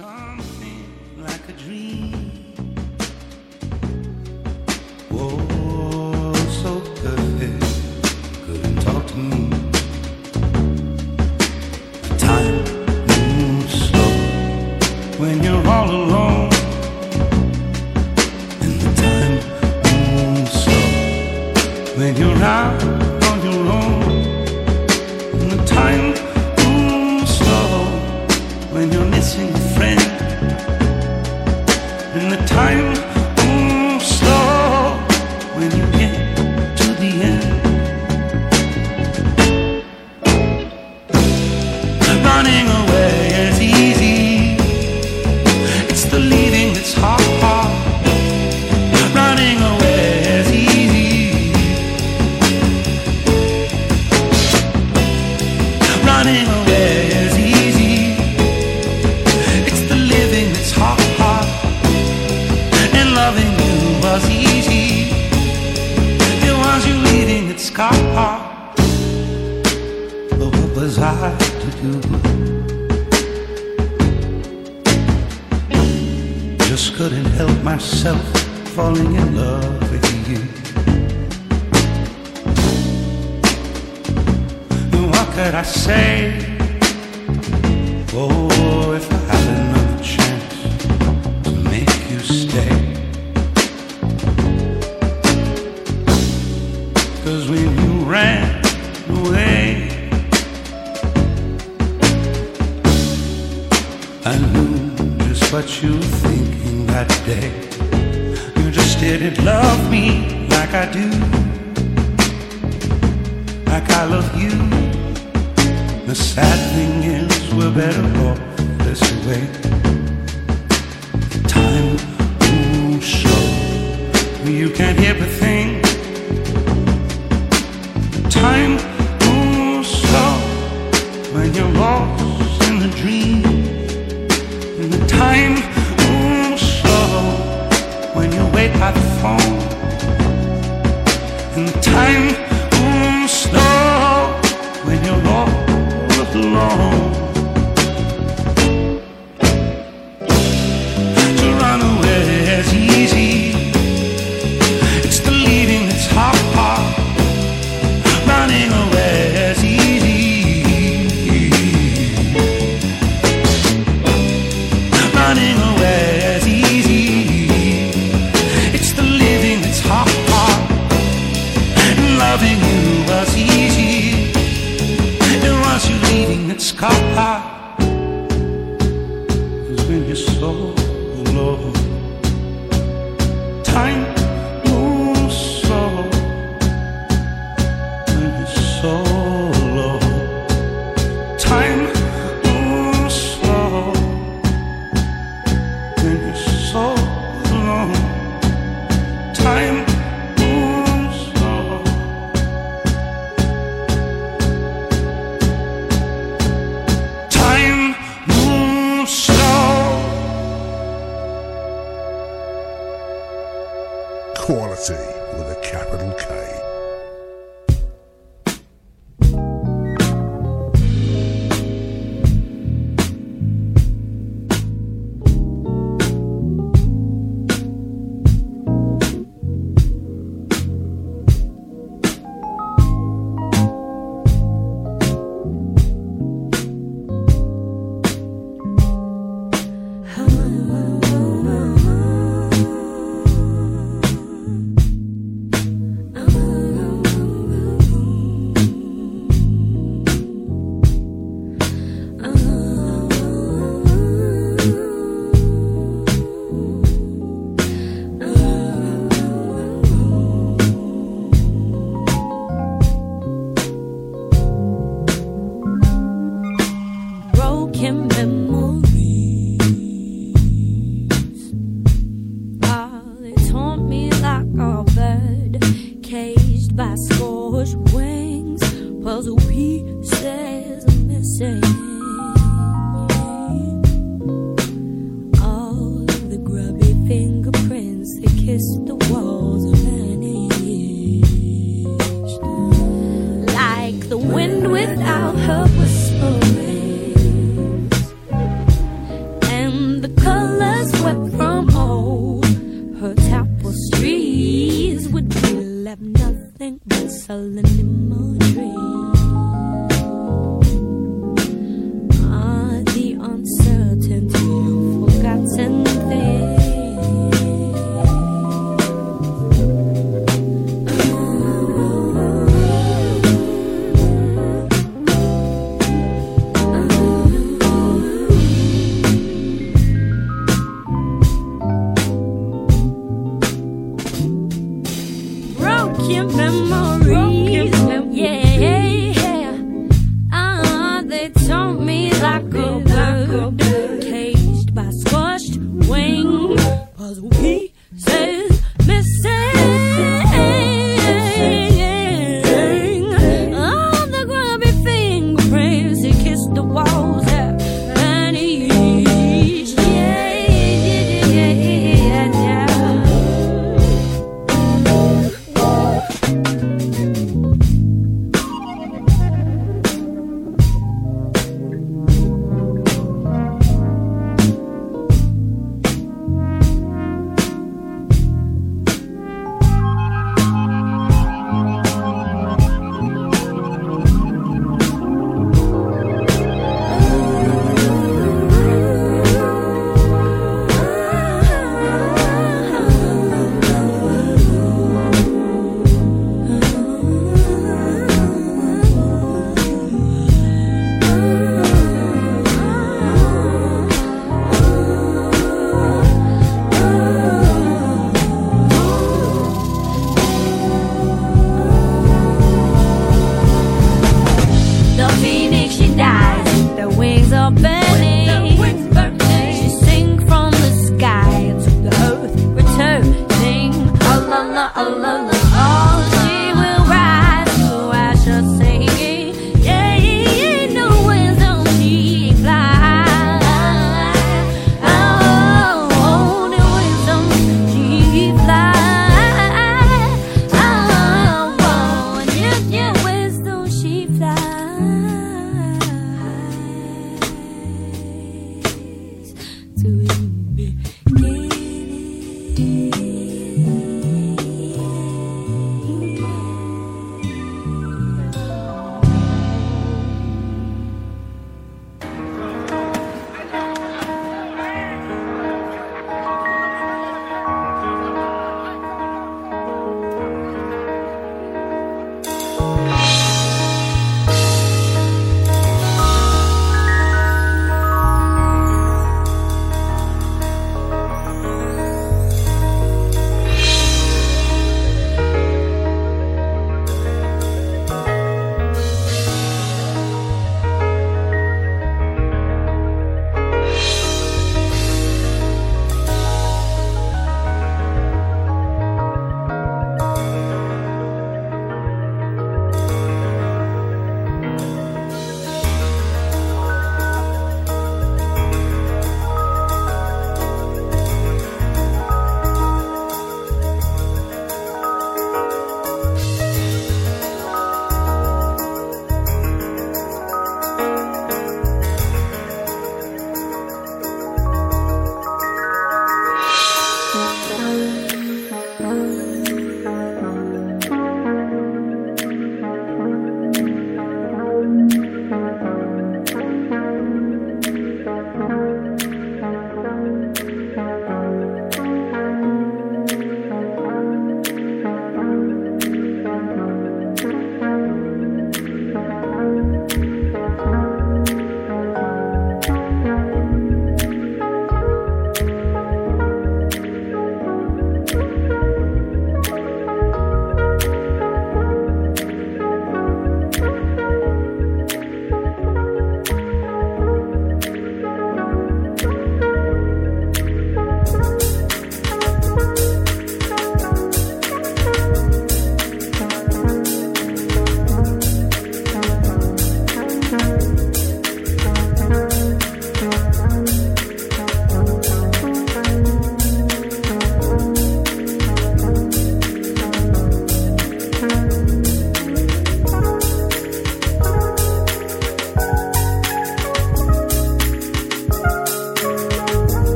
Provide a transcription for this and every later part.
something like a dream. Whoa. Quality with a capital K.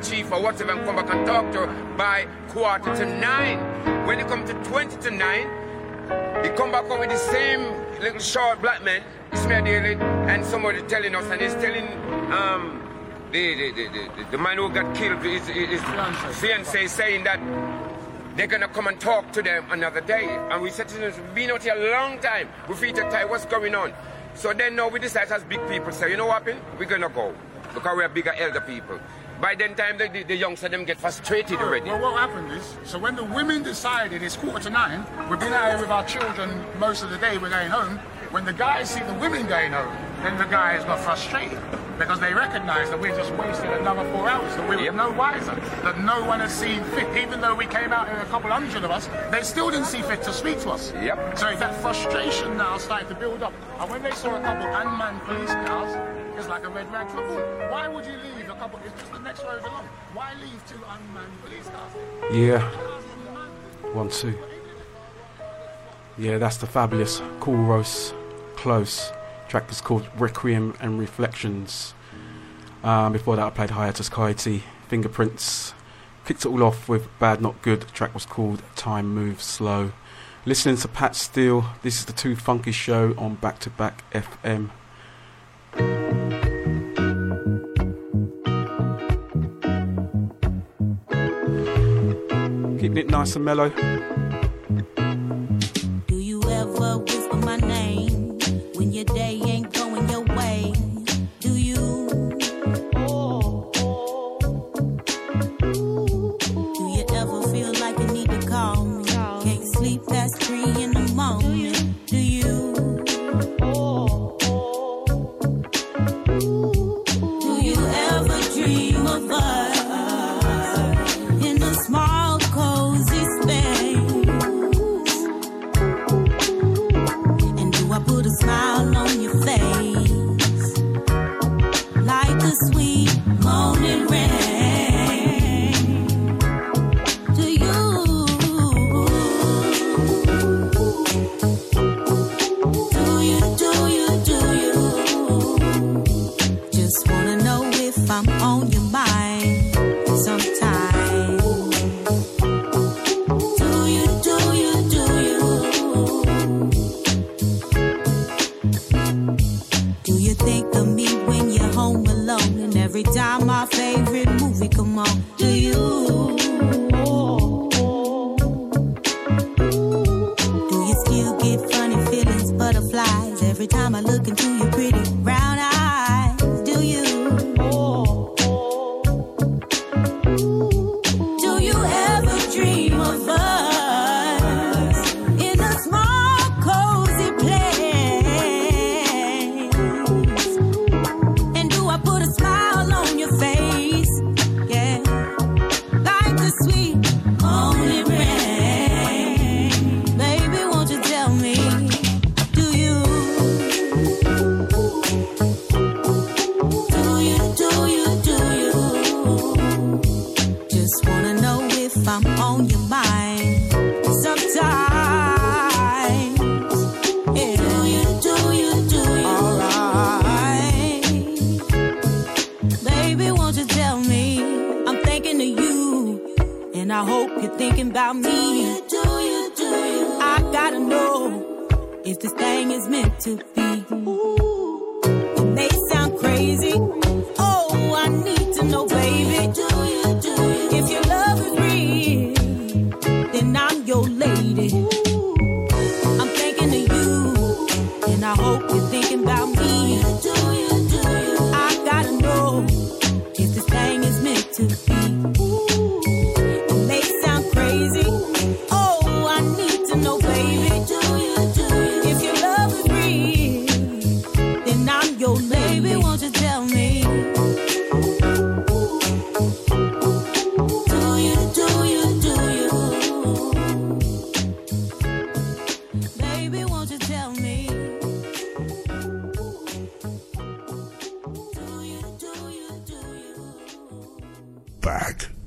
chief or whatever and come back and talk to by quarter to nine. When he come to 20 to nine, he come back up with the same little short black man, Ismail Daly, and somebody telling us, and he's telling um, the, the, the, the, man who got killed, his, his fiance, saying that they're gonna come and talk to them another day. And we said to them, we've been out here a long time. We feel to tell what's going on. So then now we decided as big people say, you know what happened? We're gonna go. Because we're bigger elder people. By then time the, the, the youngsters them get frustrated oh, already. Well, what happened is, so when the women decided it's quarter to nine, we've been out here with our children most of the day, we're going home. When the guys see the women going home, then the guys got frustrated because they recognize that we're just wasting another four hours, that we were Yep. no wiser, that no one has seen fit. Even though we came out here a couple hundred of us, they still didn't see fit to speak to us. Yep. So that frustration now started to build up. And when they saw a couple unmanned police cars, it's like a red rag for bull. Why would you leave It's just the next along. Why leave two? Yeah. One, two. Yeah, that's the fabulous Cool Rose Close. Track is called Requiem and Reflections. Um, before that, I played Hiatus Kaiyote, Fingerprints. Kicked it all off with Bad Not Good. The track was called Time Moves Slow. Listening to Pat Steele, this is the Too Funky Show on Back to Back FM. It nice and mellow. Do you ever whisper my name when your day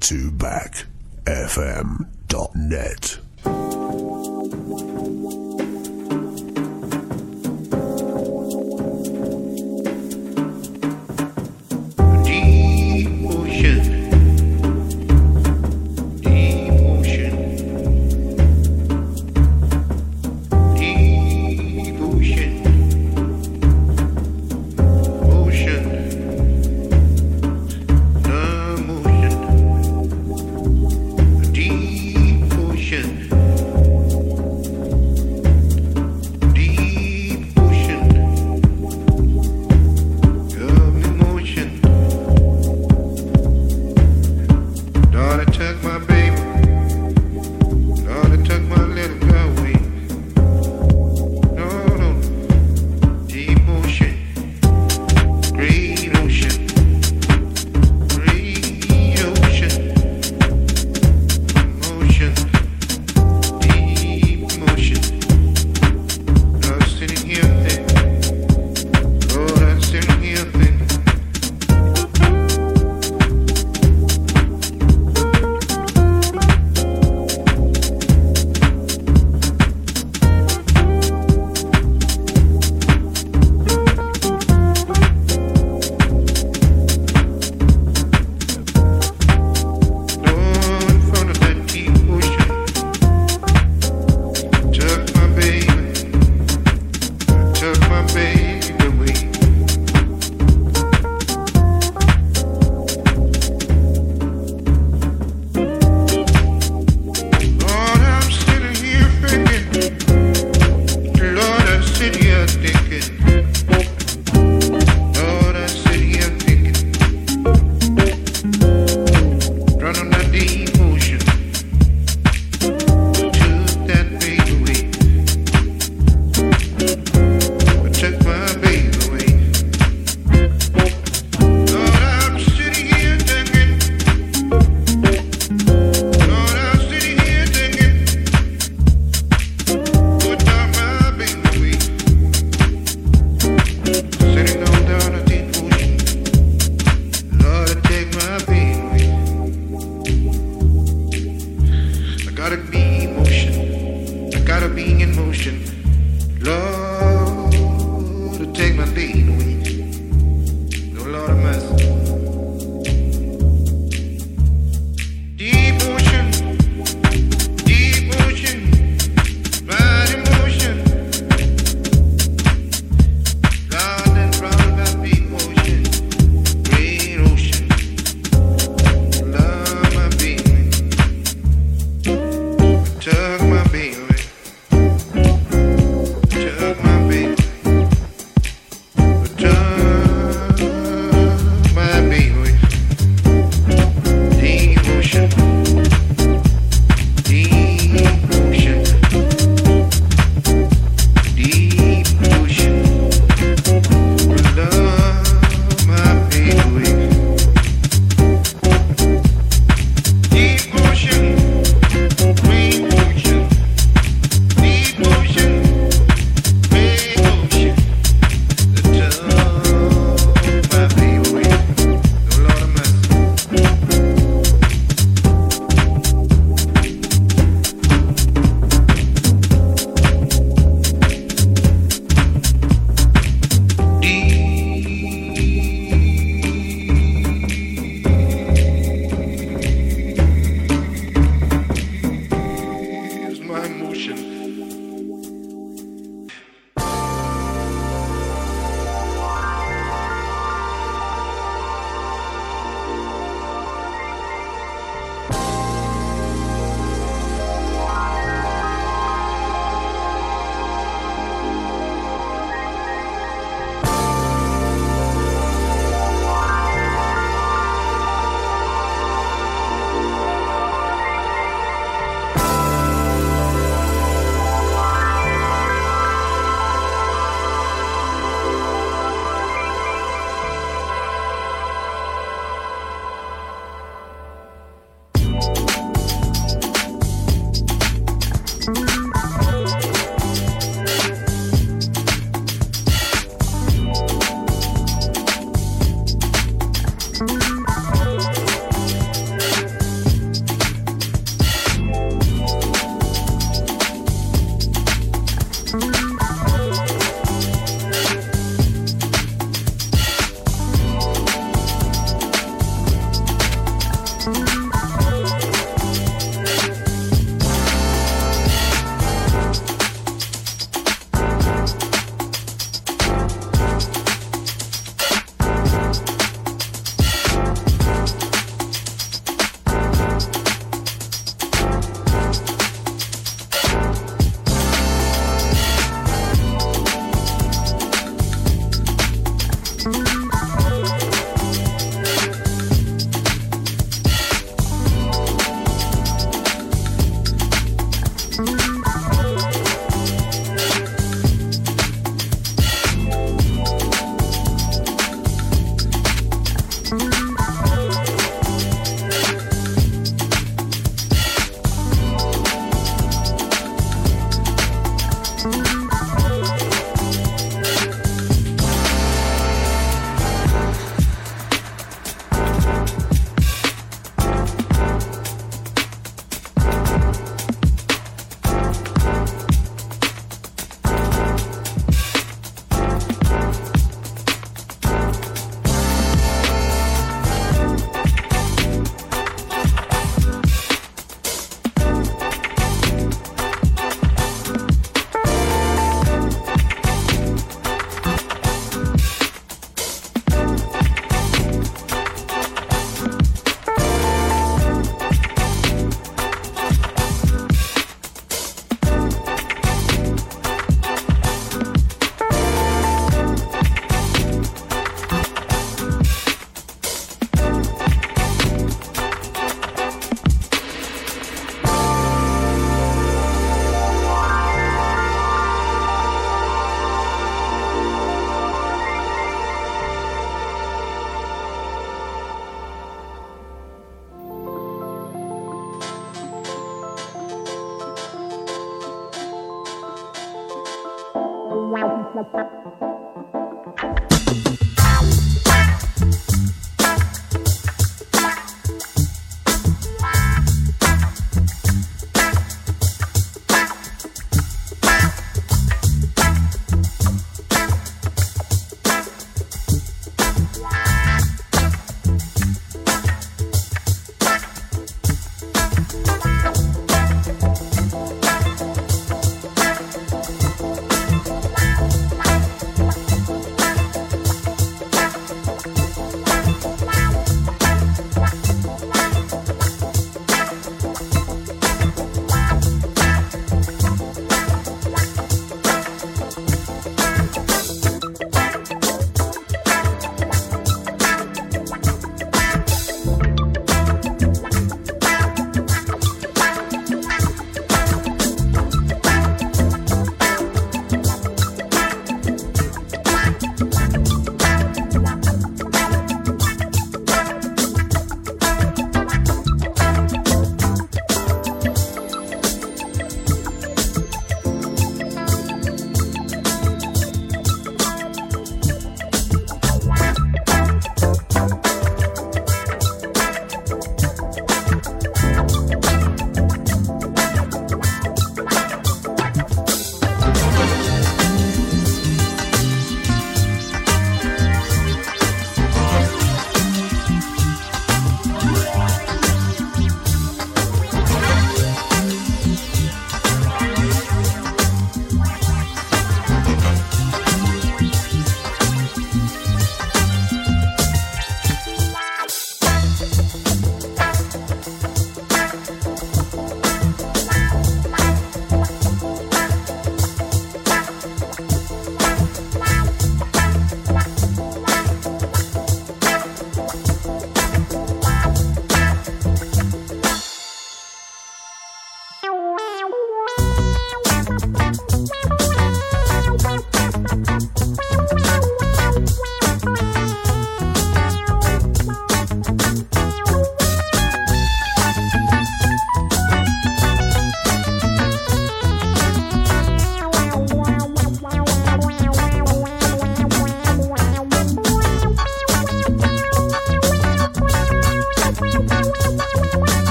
2backfm.net.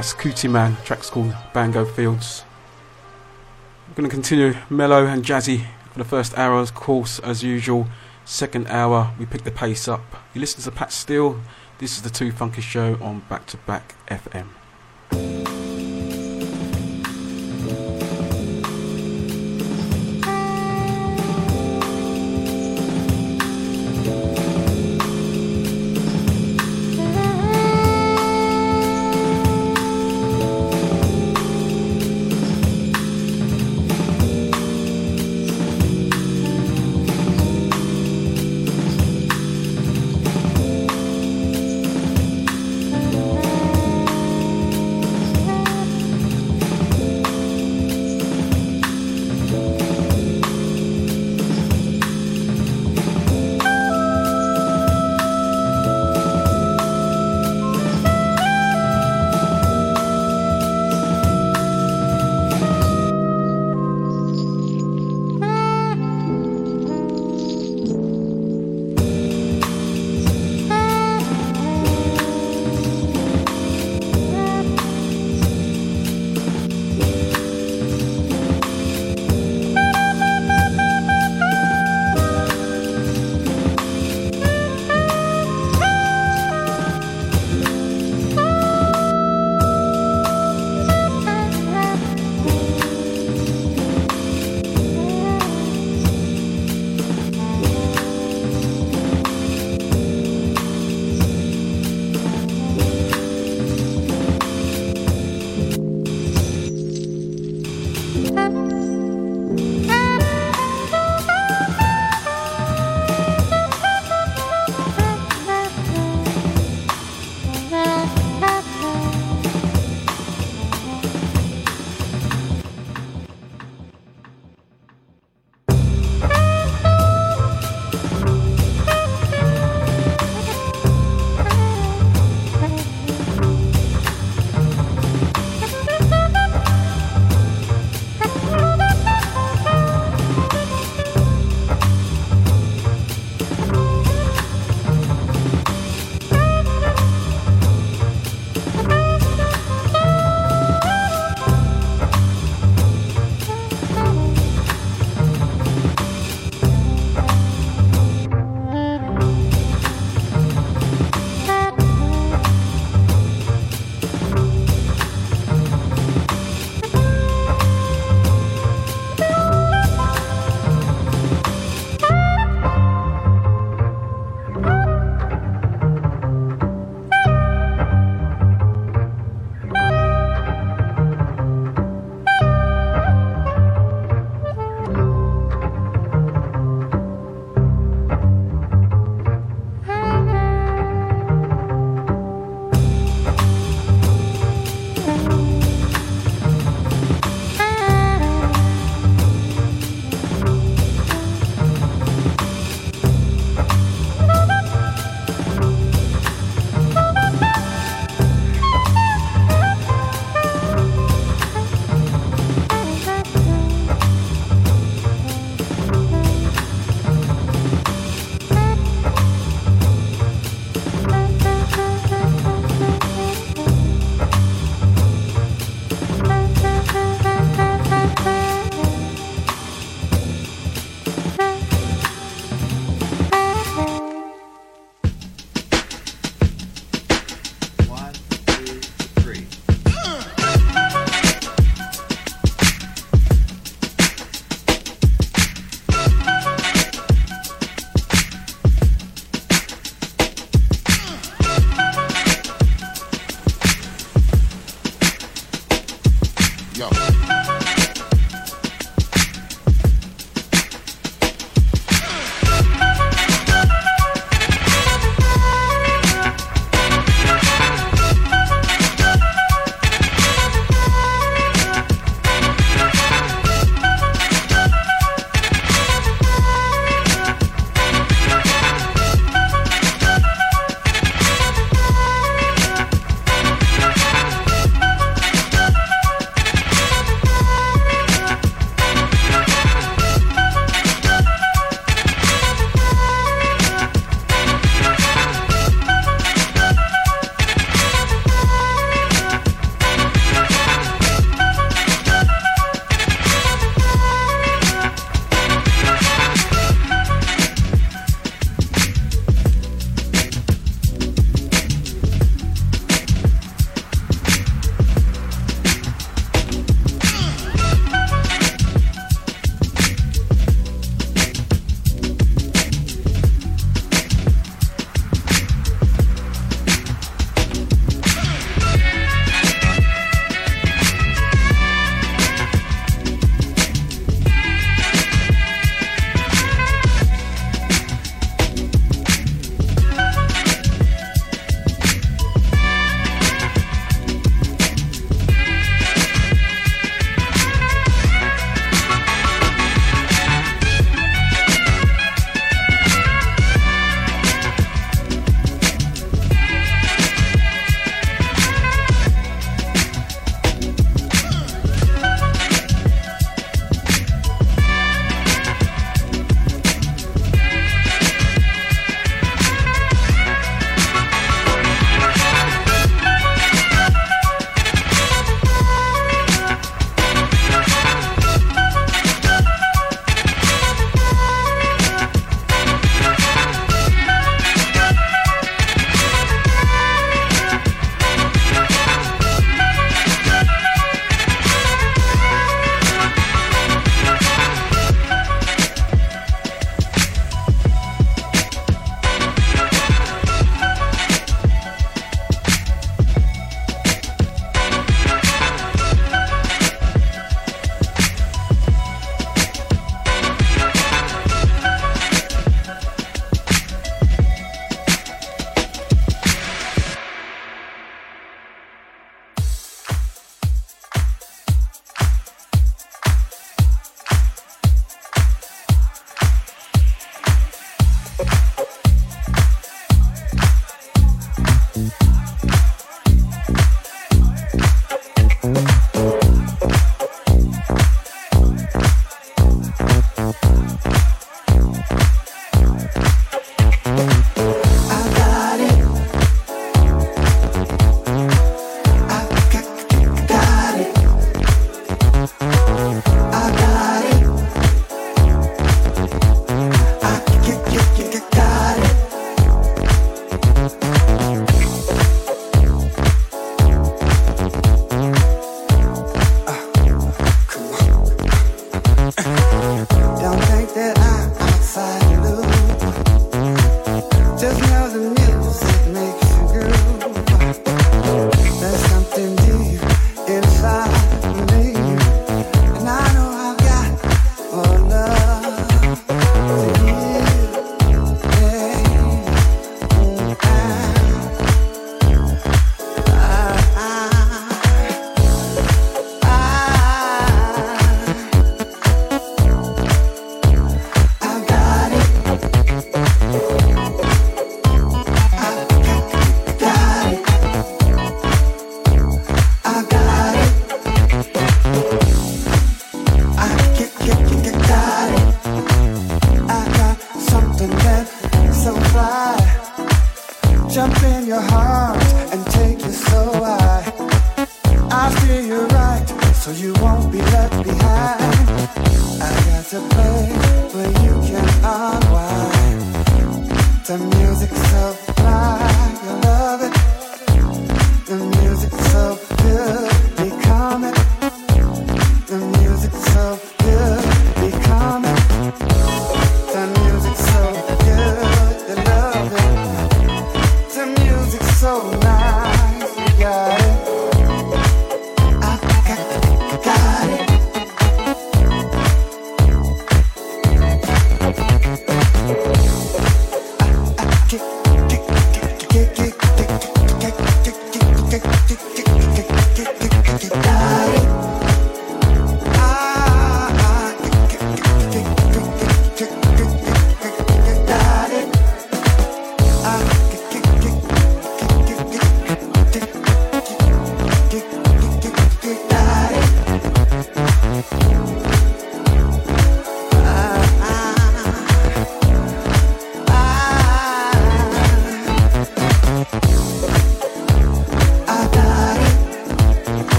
That's Kutiman. Track's called Bango Fields. We're going to continue mellow and jazzy for the first hour, of course, as usual. Second hour, we pick the pace up. You listen to Pat Steele. This is the Too Funky Show on Back to Back FM.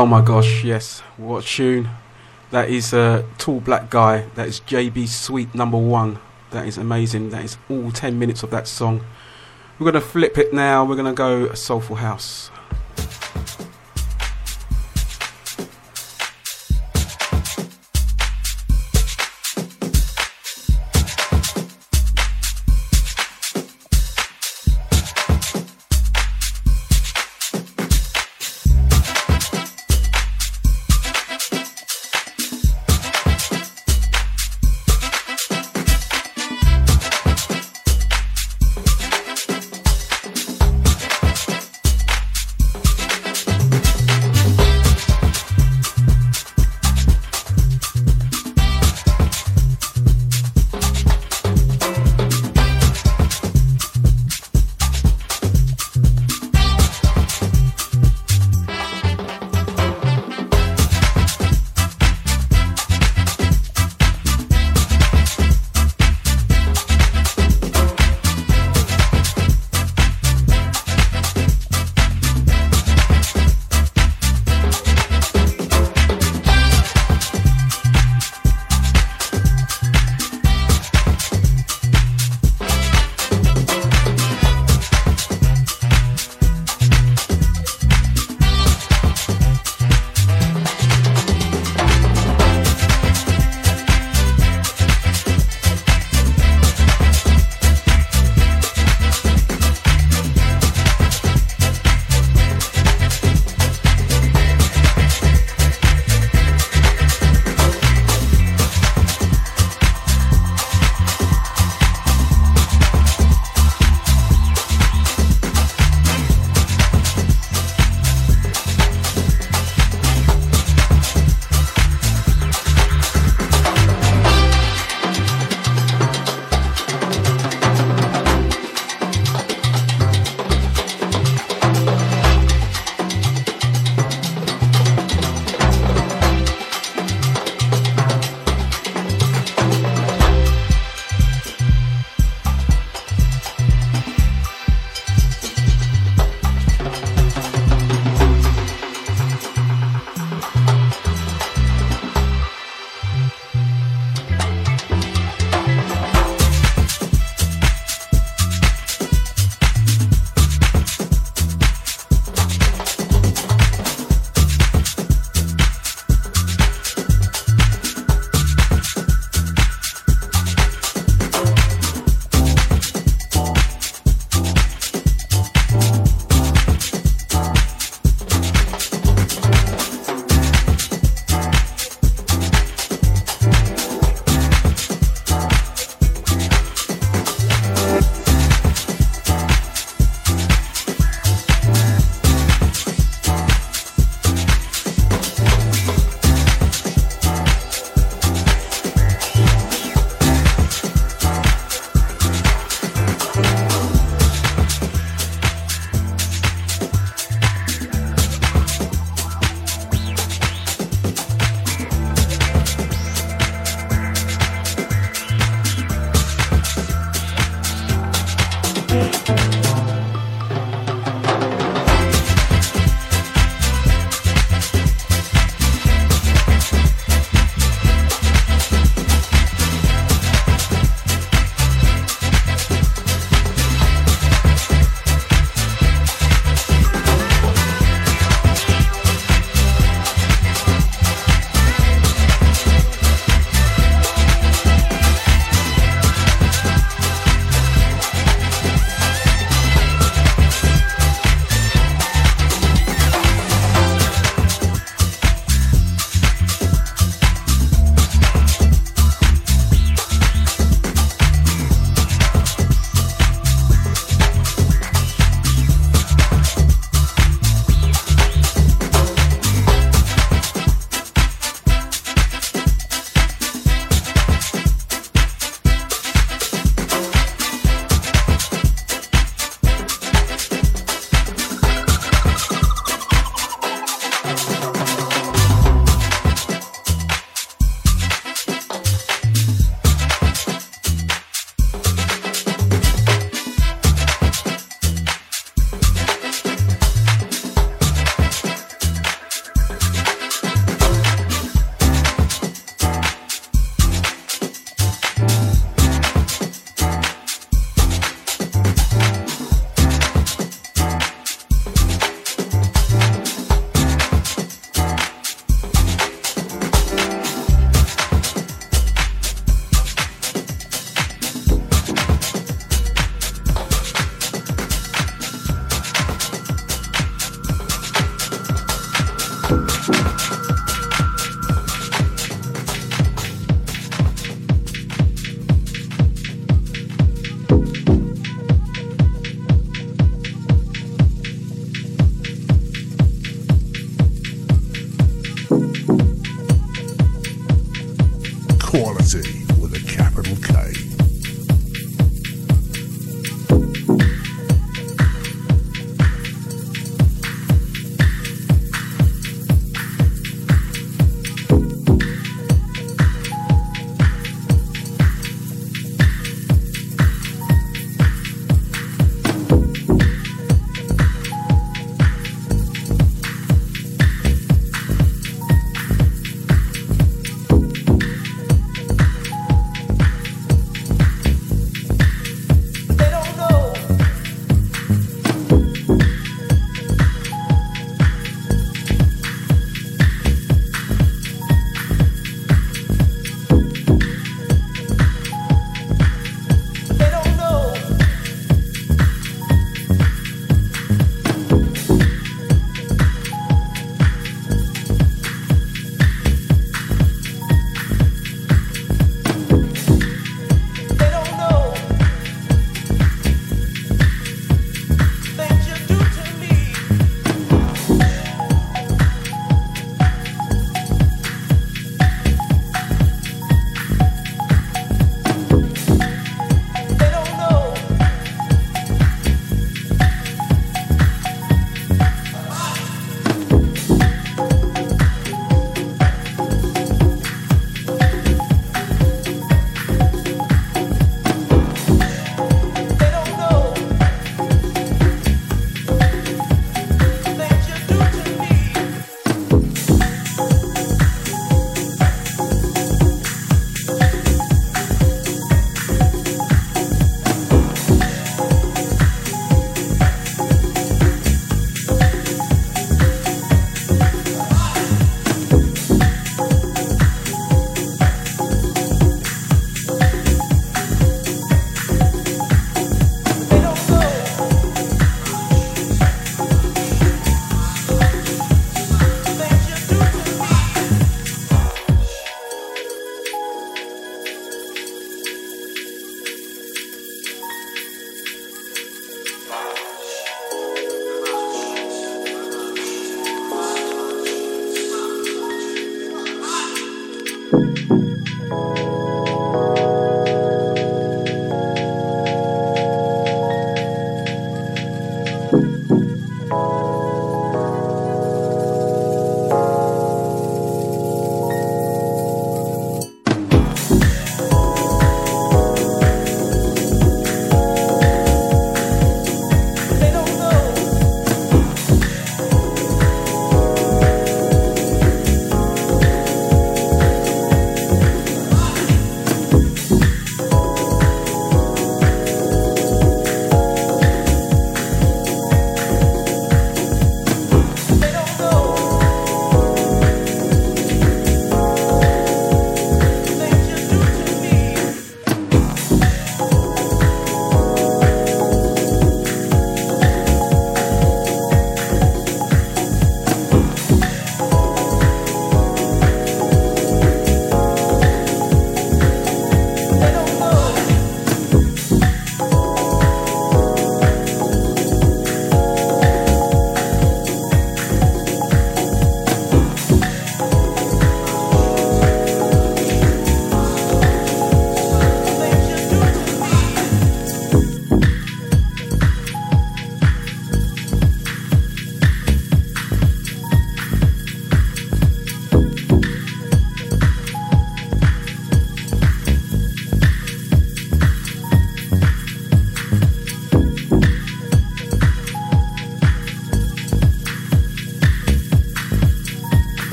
Oh my gosh, yes. What tune. That is a tall black guy. That is JB Sweet number one. That is amazing. That is all 10 minutes of that song. We're going to flip it now. We're going to go Soulful House.